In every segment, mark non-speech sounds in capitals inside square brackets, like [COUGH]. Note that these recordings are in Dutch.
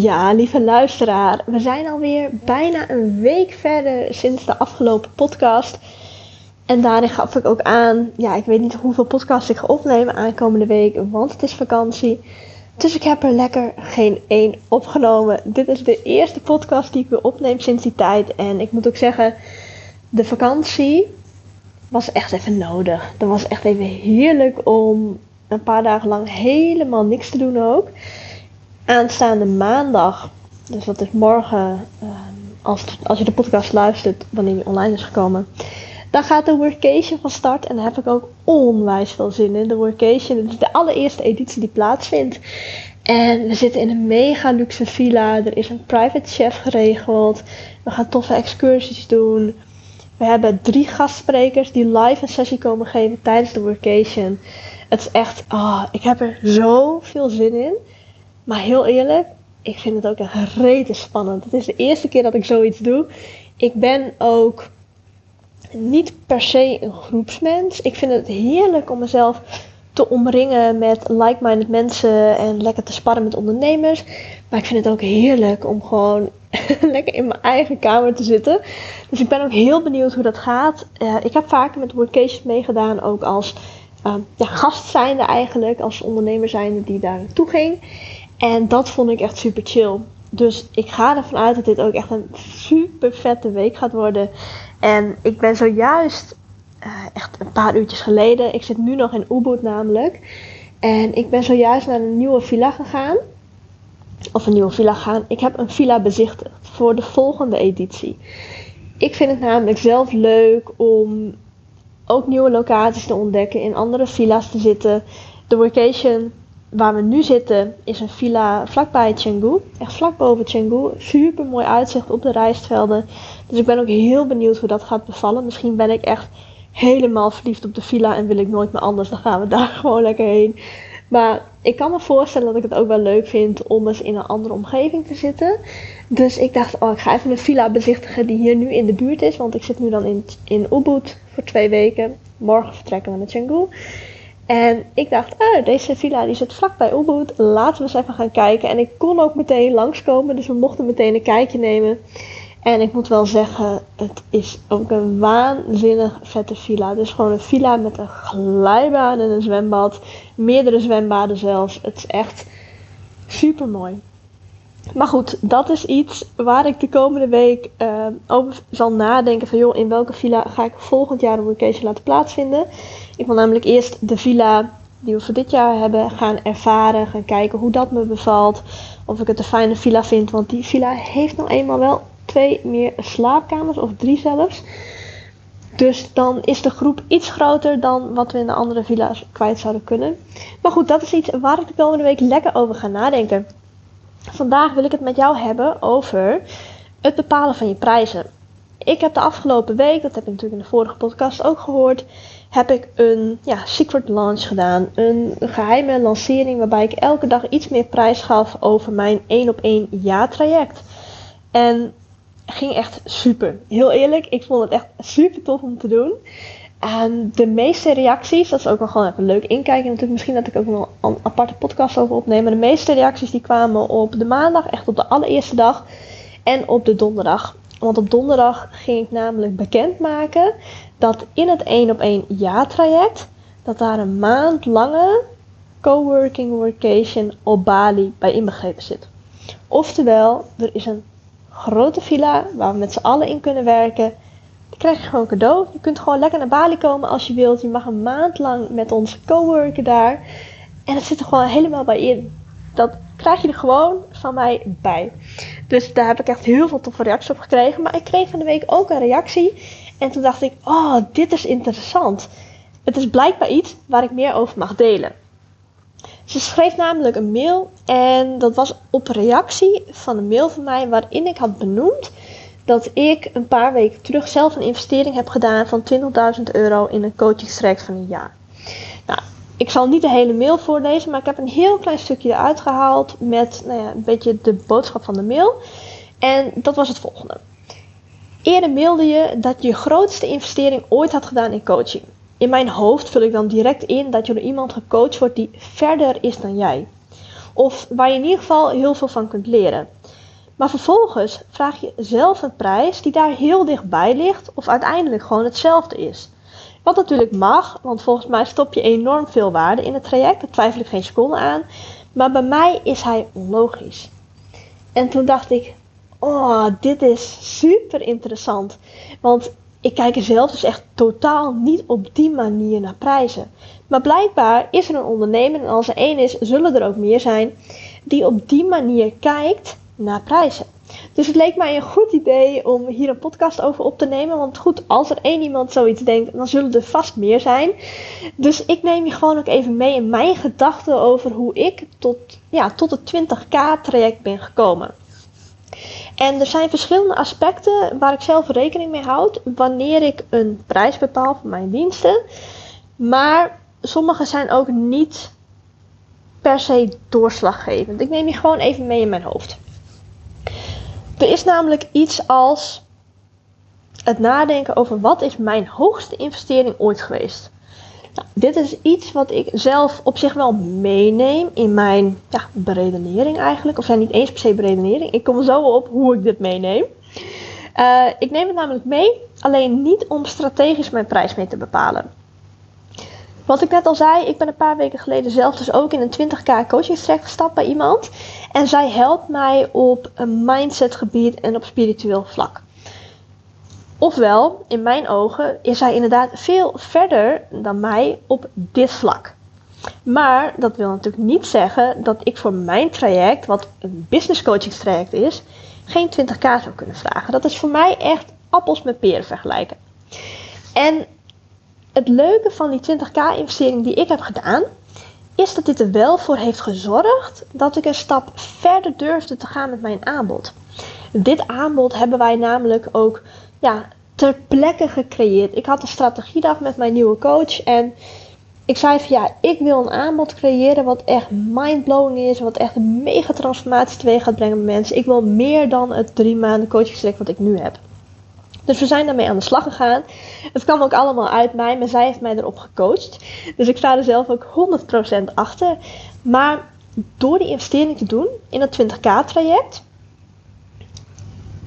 Ja, lieve luisteraar, we zijn alweer bijna een week verder sinds de afgelopen podcast. En daarin gaf ik ook aan, ja, ik weet niet hoeveel podcasts ik ga opnemen aankomende week, want het is vakantie. Dus ik heb er lekker geen één opgenomen. Dit is de eerste podcast die ik weer opneem sinds die tijd. En ik moet ook zeggen, de vakantie was echt even nodig. Dat was echt even heerlijk om een paar dagen lang helemaal niks te doen ook aanstaande maandag, dus dat is morgen, ehm, als, als je de podcast luistert, wanneer die online is gekomen, dan gaat de workation van start. En daar heb ik ook onwijs veel zin in. De workation, het is de allereerste editie die plaatsvindt. En we zitten in een mega luxe villa. Er is een private chef geregeld. We gaan toffe excursies doen. We hebben drie gastsprekers die live een sessie komen geven tijdens de workation. Het is echt, oh, ik heb er zoveel zin in. Maar heel eerlijk, ik vind het ook echt rete spannend. Het is de eerste keer dat ik zoiets doe. Ik ben ook niet per se een groepsmens. Ik vind het heerlijk om mezelf te omringen met like-minded mensen en lekker te sparren met ondernemers. Maar ik vind het ook heerlijk om gewoon [LAUGHS] lekker in mijn eigen kamer te zitten. Dus ik ben ook heel benieuwd hoe dat gaat. Uh, ik heb vaker met workations meegedaan, ook als uh, ja, gast zijnde eigenlijk, als ondernemer zijnde die daar naartoe ging. En dat vond ik echt super chill. Dus ik ga ervan uit dat dit ook echt een super vette week gaat worden. En ik ben zojuist, uh, echt een paar uurtjes geleden, ik zit nu nog in Ubud namelijk. En ik ben zojuist naar een nieuwe villa gegaan. Of een nieuwe villa gaan. Ik heb een villa bezichtigd voor de volgende editie. Ik vind het namelijk zelf leuk om ook nieuwe locaties te ontdekken, in andere villa's te zitten. De workation waar we nu zitten is een villa vlakbij Chengdu. Echt vlak boven Chengdu. Super mooi uitzicht op de rijstvelden. Dus ik ben ook heel benieuwd hoe dat gaat bevallen. Misschien ben ik echt helemaal verliefd op de villa en wil ik nooit meer anders. Dan gaan we daar [LAUGHS] gewoon lekker heen. Maar ik kan me voorstellen dat ik het ook wel leuk vind om eens in een andere omgeving te zitten. Dus ik dacht, oh, ik ga even een villa bezichtigen die hier nu in de buurt is. Want ik zit nu dan in, in Ubud voor twee weken. Morgen vertrekken we naar Chengdu. En ik dacht, ah, deze villa die zit vlakbij Ubud. Laten we eens even gaan kijken. En ik kon ook meteen langskomen, dus we mochten meteen een kijkje nemen. En ik moet wel zeggen, het is ook een waanzinnig vette villa. Dus gewoon een villa met een glijbaan en een zwembad. Meerdere zwembaden zelfs. Het is echt super mooi. Maar goed, dat is iets waar ik de komende week uh, over zal nadenken. Van joh, in welke villa ga ik volgend jaar een vacation laten plaatsvinden. Ik wil namelijk eerst de villa die we voor dit jaar hebben gaan ervaren. Gaan kijken hoe dat me bevalt. Of ik het een fijne villa vind. Want die villa heeft nou eenmaal wel twee meer slaapkamers. Of drie zelfs. Dus dan is de groep iets groter dan wat we in de andere villa's kwijt zouden kunnen. Maar goed, dat is iets waar ik de komende week lekker over ga nadenken. Vandaag wil ik het met jou hebben over het bepalen van je prijzen. Ik heb de afgelopen week, dat heb je natuurlijk in de vorige podcast ook gehoord, heb ik een ja, secret launch gedaan. Een geheime lancering waarbij ik elke dag iets meer prijs gaf over mijn 1 op 1 ja-traject. En ging echt super. Heel eerlijk, ik vond het echt super tof om te doen. En de meeste reacties, dat is ook wel gewoon even leuk inkijken. Natuurlijk misschien dat ik ook nog een aparte podcast over opneem. Maar de meeste reacties die kwamen op de maandag, echt op de allereerste dag. En op de donderdag. Want op donderdag ging ik namelijk bekendmaken dat in het 1 op 1 ja-traject, dat daar een maand lange coworking workation op Bali bij inbegrepen zit. Oftewel, er is een grote villa waar we met z'n allen in kunnen werken. Die krijg je gewoon cadeau. Je kunt gewoon lekker naar Bali komen als je wilt. Je mag een maand lang met ons coworken daar. En het zit er gewoon helemaal bij in. Dat krijg je er gewoon van mij bij. Dus daar heb ik echt heel veel toffe reacties op gekregen. Maar ik kreeg van de week ook een reactie. En toen dacht ik, oh, dit is interessant. Het is blijkbaar iets waar ik meer over mag delen. Ze schreef namelijk een mail en dat was op reactie van een mail van mij waarin ik had benoemd dat ik een paar weken terug zelf een investering heb gedaan van 20.000 euro in een coachingstraject van een jaar. Nou, ik zal niet de hele mail voorlezen, maar ik heb een heel klein stukje eruit gehaald met nou ja, een beetje de boodschap van de mail. En dat was het volgende. Eerder mailde je dat je grootste investering ooit had gedaan in coaching. In mijn hoofd vul ik dan direct in dat je door iemand gecoacht wordt die verder is dan jij. Of waar je in ieder geval heel veel van kunt leren. Maar vervolgens vraag je zelf een prijs die daar heel dichtbij ligt of uiteindelijk gewoon hetzelfde is. Wat natuurlijk mag, want volgens mij stop je enorm veel waarde in het traject. Daar twijfel ik geen seconde aan. Maar bij mij is hij onlogisch. En toen dacht ik, oh, dit is super interessant. Want ik kijk er zelf dus echt totaal niet op die manier naar prijzen. Maar blijkbaar is er een ondernemer, en als er één is, zullen er ook meer zijn, die op die manier kijkt naar prijzen. Dus het leek mij een goed idee om hier een podcast over op te nemen. Want goed, als er één iemand zoiets denkt, dan zullen er vast meer zijn. Dus ik neem je gewoon ook even mee in mijn gedachten over hoe ik tot, ja, tot het 20k traject ben gekomen. En er zijn verschillende aspecten waar ik zelf rekening mee houd wanneer ik een prijs bepaal voor mijn diensten. Maar sommige zijn ook niet per se doorslaggevend. Ik neem je gewoon even mee in mijn hoofd. Er is namelijk iets als het nadenken over wat is mijn hoogste investering ooit geweest. Nou, dit is iets wat ik zelf op zich wel meeneem in mijn ja, beredenering eigenlijk. Of zijn niet eens per se beredenering. Ik kom zo op hoe ik dit meeneem. Uh, ik neem het namelijk mee, alleen niet om strategisch mijn prijs mee te bepalen. Wat ik net al zei, ik ben een paar weken geleden zelf dus ook in een 20k coachingstraject gestapt bij iemand. En zij helpt mij op een mindsetgebied en op spiritueel vlak. Ofwel, in mijn ogen is zij inderdaad veel verder dan mij op dit vlak. Maar dat wil natuurlijk niet zeggen dat ik voor mijn traject, wat een business coaching traject is, geen 20k zou kunnen vragen. Dat is voor mij echt appels met peren vergelijken. En het leuke van die 20k investering die ik heb gedaan, is dat dit er wel voor heeft gezorgd dat ik een stap verder durfde te gaan met mijn aanbod. Dit aanbod hebben wij namelijk ook ja, ter plekke gecreëerd. Ik had een strategiedag met mijn nieuwe coach en ik zei van ja, ik wil een aanbod creëren wat echt mindblowing is, wat echt een mega transformatie teweeg gaat brengen bij mensen. Ik wil meer dan het drie maanden coachingstraject wat ik nu heb. Dus we zijn daarmee aan de slag gegaan. Het kwam ook allemaal uit mij, maar zij heeft mij erop gecoacht. Dus ik sta er zelf ook 100% achter. Maar door die investering te doen in het 20k traject,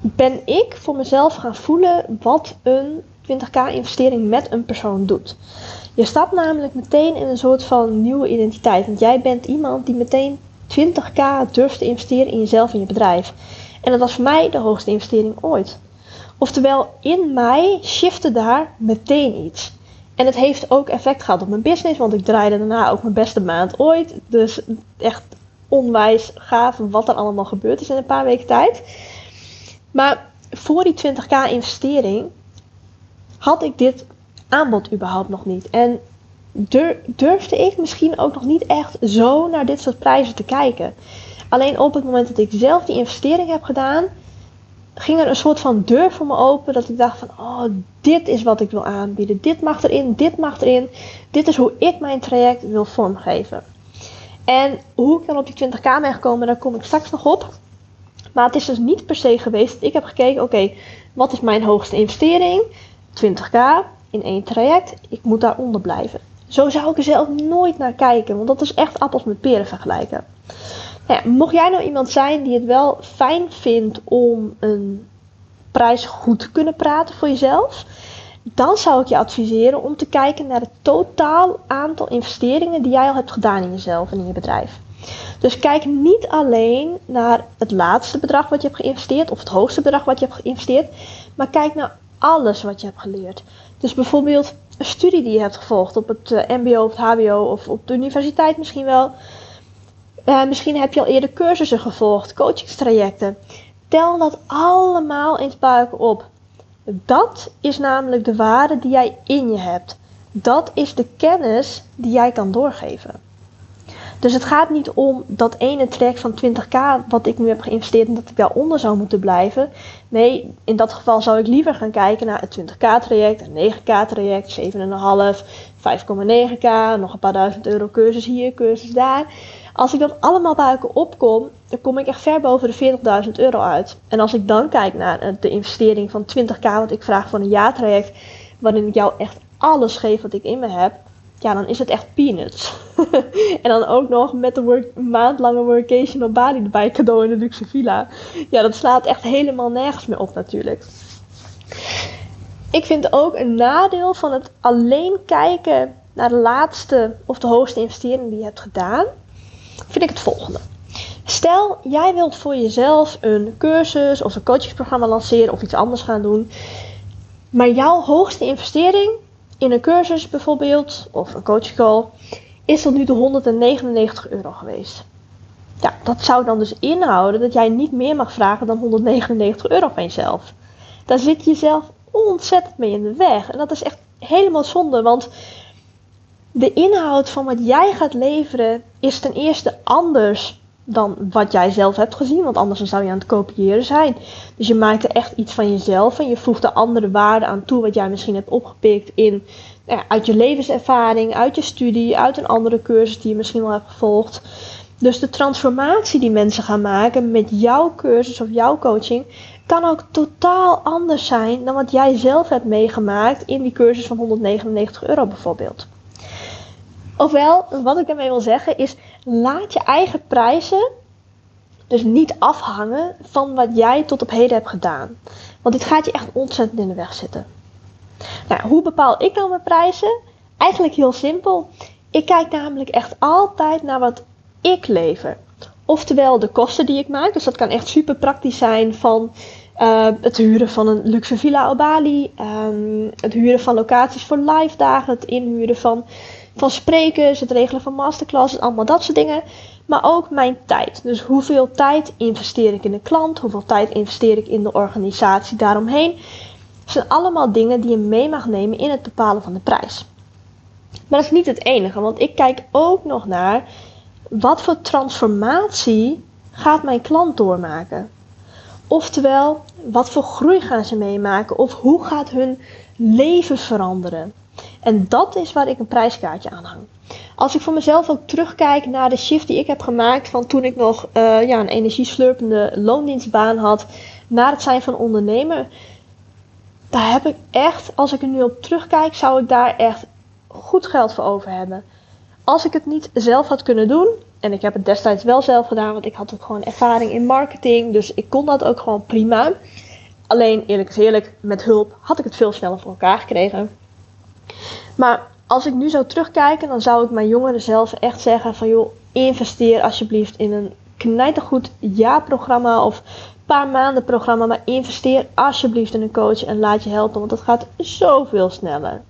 ben ik voor mezelf gaan voelen wat een 20k investering met een persoon doet. Je stapt namelijk meteen in een soort van nieuwe identiteit. Want jij bent iemand die meteen 20k durft te investeren in jezelf en je bedrijf. En dat was voor mij de hoogste investering ooit. Oftewel, in mij shifte daar meteen iets. En het heeft ook effect gehad op mijn business, want ik draaide daarna ook mijn beste maand ooit. Dus echt onwijs gaaf wat er allemaal gebeurd is in een paar weken tijd. Maar voor die 20k investering had ik dit aanbod überhaupt nog niet. En durfde ik misschien ook nog niet echt zo naar dit soort prijzen te kijken. Alleen op het moment dat ik zelf die investering heb gedaan, ging er een soort van deur voor me open. Dat ik dacht van, oh, dit is wat ik wil aanbieden. Dit mag erin, dit mag erin. Dit is hoe ik mijn traject wil vormgeven. En hoe ik dan op die 20k ben gekomen, daar kom ik straks nog op. Maar het is dus niet per se geweest. Ik heb gekeken, oké, wat is mijn hoogste investering? 20k in één traject. Ik moet daaronder blijven. Zo zou ik er zelf nooit naar kijken, want dat is echt appels met peren vergelijken. Mocht jij nou iemand zijn die het wel fijn vindt om een prijs goed te kunnen praten voor jezelf, dan zou ik je adviseren om te kijken naar het totaal aantal investeringen die jij al hebt gedaan in jezelf en in je bedrijf. Dus kijk niet alleen naar het laatste bedrag wat je hebt geïnvesteerd of het hoogste bedrag wat je hebt geïnvesteerd, maar kijk naar alles wat je hebt geleerd. Dus bijvoorbeeld een studie die je hebt gevolgd op het eh, MBO of het HBO of op de universiteit misschien wel. Uh, misschien heb je al eerder cursussen gevolgd, coachingstrajecten. Tel dat allemaal eens buiken op. Dat is namelijk de waarde die jij in je hebt. Dat is de kennis die jij kan doorgeven. Dus het gaat niet om dat ene traject van 20k wat ik nu heb geïnvesteerd en dat ik daaronder zou moeten blijven. Nee, in dat geval zou ik liever gaan kijken naar het 20k traject, een 9k traject, 7,5, 5,9k, nog een paar duizend euro cursus hier, cursus daar. Als ik dat allemaal bij elkaar opkom, dan kom ik echt ver boven de 40.000 euro uit. En als ik dan kijk naar de investering van 20k wat ik vraag voor een jaartraject, waarin ik jou echt alles geef wat ik in me heb, ja, dan is het echt peanuts. [LAUGHS] en dan ook nog met de maandlange workation op Bali erbij cadeau in de luxe villa. Ja, dat slaat echt helemaal nergens meer op natuurlijk. Ik vind ook een nadeel van het alleen kijken naar de laatste of de hoogste investering die je hebt gedaan, vind ik het volgende. Stel, jij wilt voor jezelf een cursus of een coachingsprogramma lanceren of iets anders gaan doen. Maar jouw hoogste investering in een cursus bijvoorbeeld, of een coachcall, is tot nu toe 199 euro geweest. Ja, dat zou dan dus inhouden dat jij niet meer mag vragen dan 199 euro van jezelf. Daar zit je jezelf ontzettend mee in de weg. En dat is echt helemaal zonde, want de inhoud van wat jij gaat leveren is ten eerste anders dan wat jij zelf hebt gezien, want anders zou je aan het kopiëren zijn. Dus je maakt er echt iets van jezelf en je voegt er andere waarden aan toe wat jij misschien hebt opgepikt in, nou uit je levenservaring, uit je studie, uit een andere cursus die je misschien al hebt gevolgd. Dus de transformatie die mensen gaan maken met jouw cursus of jouw coaching kan ook totaal anders zijn dan wat jij zelf hebt meegemaakt in die cursus van 199 euro bijvoorbeeld. Ofwel, wat ik ermee wil zeggen is, laat je eigen prijzen dus niet afhangen van wat jij tot op heden hebt gedaan. Want dit gaat je echt ontzettend in de weg zitten. Nou, hoe bepaal ik nou mijn prijzen? Eigenlijk heel simpel. Ik kijk namelijk echt altijd naar wat ik lever. Oftewel de kosten die ik maak. Dus dat kan echt super praktisch zijn van uh, het huren van een luxe villa op Bali. Um, het huren van locaties voor live dagen. Het inhuren van van sprekers, het regelen van masterclasses, allemaal dat soort dingen. Maar ook mijn tijd. Dus hoeveel tijd investeer ik in de klant? Hoeveel tijd investeer ik in de organisatie daaromheen? Dat zijn allemaal dingen die je mee mag nemen in het bepalen van de prijs. Maar dat is niet het enige, want ik kijk ook nog naar wat voor transformatie gaat mijn klant doormaken. Oftewel, wat voor groei gaan ze meemaken of hoe gaat hun leven veranderen. En dat is waar ik een prijskaartje aan hang. Als ik voor mezelf ook terugkijk naar de shift die ik heb gemaakt van toen ik nog uh, ja, een energieslurpende loondienstbaan had, naar het zijn van ondernemer. Daar heb ik echt, als ik er nu op terugkijk, zou ik daar echt goed geld voor over hebben. Als ik het niet zelf had kunnen doen, en ik heb het destijds wel zelf gedaan, want ik had ook gewoon ervaring in marketing, dus ik kon dat ook gewoon prima. Alleen eerlijk is eerlijk, met hulp had ik het veel sneller voor elkaar gekregen. Maar als ik nu zou terugkijken, dan zou ik mijn jongeren zelf echt zeggen van joh, investeer alsjeblieft in een knijtergoed jaarprogramma of paar maanden programma, maar investeer alsjeblieft in een coach en laat je helpen, want dat gaat zoveel sneller.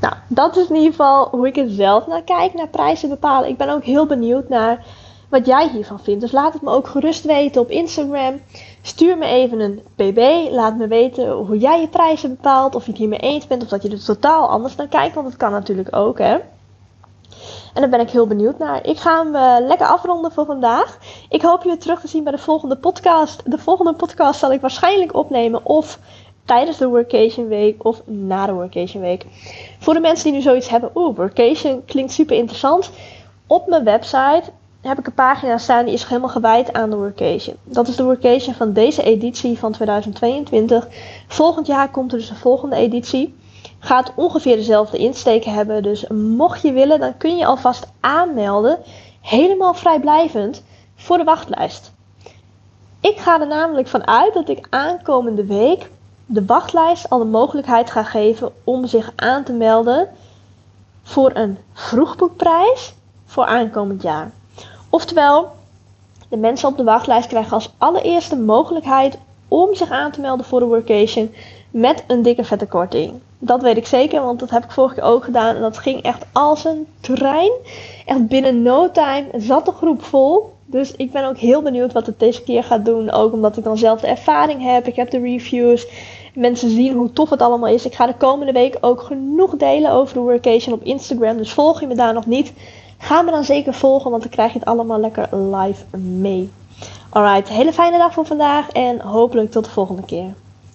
Nou, dat is in ieder geval hoe ik er zelf naar kijk, naar prijzen bepalen. Ik ben ook heel benieuwd naar wat jij hiervan vindt. Dus laat het me ook gerust weten op Instagram. Stuur me even een pb. Laat me weten hoe jij je prijzen bepaalt. Of je het hiermee eens bent of dat je er totaal anders naar kijkt. Want dat kan natuurlijk ook, hè. En daar ben ik heel benieuwd naar. Ik ga hem uh, lekker afronden voor vandaag. Ik hoop je terug te zien bij de volgende podcast. De volgende podcast zal ik waarschijnlijk opnemen of tijdens de workation week of na de workation week. Voor de mensen die nu zoiets hebben, oeh, workation klinkt super interessant. Op mijn website heb ik een pagina staan die is helemaal gewijd aan de workation. Dat is de workation van deze editie van 2022. Volgend jaar komt er dus een volgende editie. Gaat ongeveer dezelfde insteken hebben. Dus mocht je willen, dan kun je alvast aanmelden. Helemaal vrijblijvend voor de wachtlijst. Ik ga er namelijk van uit dat ik aankomende week de wachtlijst al de mogelijkheid ga geven om zich aan te melden voor een vroegboekprijs voor aankomend jaar. Oftewel, de mensen op de wachtlijst krijgen als allereerste mogelijkheid om zich aan te melden voor de workation met een dikke vette korting. Dat weet ik zeker, want dat heb ik vorige keer ook gedaan en dat ging echt als een trein. Echt binnen no time zat de groep vol. Dus ik ben ook heel benieuwd wat het deze keer gaat doen. Ook omdat ik dan zelf de ervaring heb. Ik heb de reviews. Mensen zien hoe tof het allemaal is. Ik ga de komende week ook genoeg delen over de workation op Instagram. Dus volg je me daar nog niet. Ga me dan zeker volgen, want dan krijg je het allemaal lekker live mee. Alright, hele fijne dag voor vandaag en hopelijk tot de volgende keer.